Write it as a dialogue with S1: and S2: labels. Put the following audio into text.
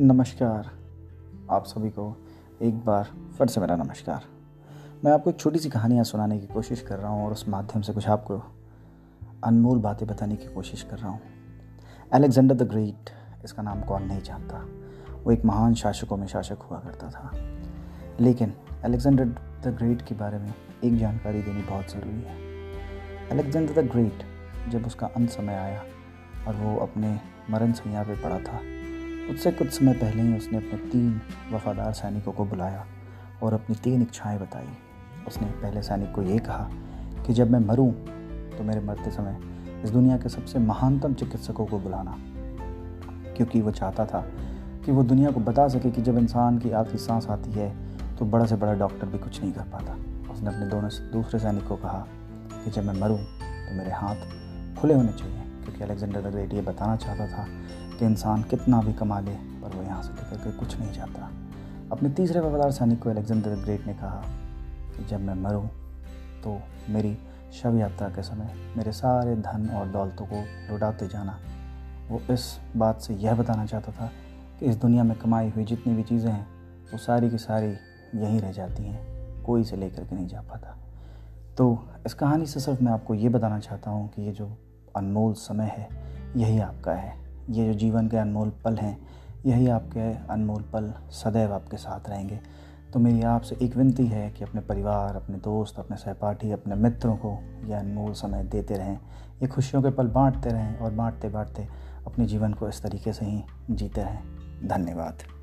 S1: नमस्कार आप सभी को एक बार फिर से मेरा नमस्कार। मैं आपको एक छोटी सी कहानियाँ सुनाने की कोशिश कर रहा हूँ और उस माध्यम से कुछ आपको अनमोल बातें बताने की कोशिश कर रहा हूँ। अलेक्जेंडर द ग्रेट इसका नाम कौन नहीं जानता। वो एक महान शासकों में शासक हुआ करता था। लेकिन अलेक्जेंडर द ग्रेट के बारे में एक जानकारी देनी बहुत ज़रूरी है। अलेक्जेंडर द ग्रेट जब उसका अंत समय आया और वो अपने मरण संज्ञा पे पड़ा था उससे कुछ समय पहले ही उसने अपने तीन वफादार सैनिकों को बुलाया और अपनी तीन इच्छाएँ बताई। उसने पहले सैनिक को ये कहा कि जब मैं मरूं तो मेरे मरते समय इस दुनिया के सबसे महानतम चिकित्सकों को बुलाना, क्योंकि वो चाहता था कि वो दुनिया को बता सके कि जब इंसान की आखिरी सांस आती है तो बड़ा से बड़ा डॉक्टर भी कुछ नहीं कर पाता। उसने अपने दोनों दूसरे सैनिक को कहा कि जब मैं मरूं तो मेरे हाथ खुले होने चाहिए, क्योंकि अलेक्जेंडर द ग्रेट ये बताना चाहता था कि इंसान कितना भी कमा ले, पर वो यहाँ से लेकर के कुछ नहीं जाता। अपने तीसरे वफादार सैनिक को अलेक्जेंडर द ग्रेट ने कहा कि जब मैं मरूँ तो मेरी शव यात्रा के समय मेरे सारे धन और दौलतों को लुटाते जाना। वो इस बात से यह बताना चाहता था कि इस दुनिया में कमाई हुई जितनी भी चीज़ें हैं, वो सारी की सारी यहीं रह जाती हैं, कोई से लेकर के नहीं जा पाता। तो इस कहानी से सिर्फ़ मैं आपको ये बताना चाहता हूँ कि ये जो अनमोल समय है, यही आपका है। ये जो जीवन के अनमोल पल हैं, यही आपके अनमोल पल सदैव आपके साथ रहेंगे। तो मेरी आपसे एक विनती है कि अपने परिवार, अपने दोस्त, अपने सहपाठी, अपने मित्रों को यह अनमोल समय देते रहें। ये खुशियों के पल बांटते रहें और बांटते बांटते अपने जीवन को इस तरीके से ही जीते रहें। धन्यवाद।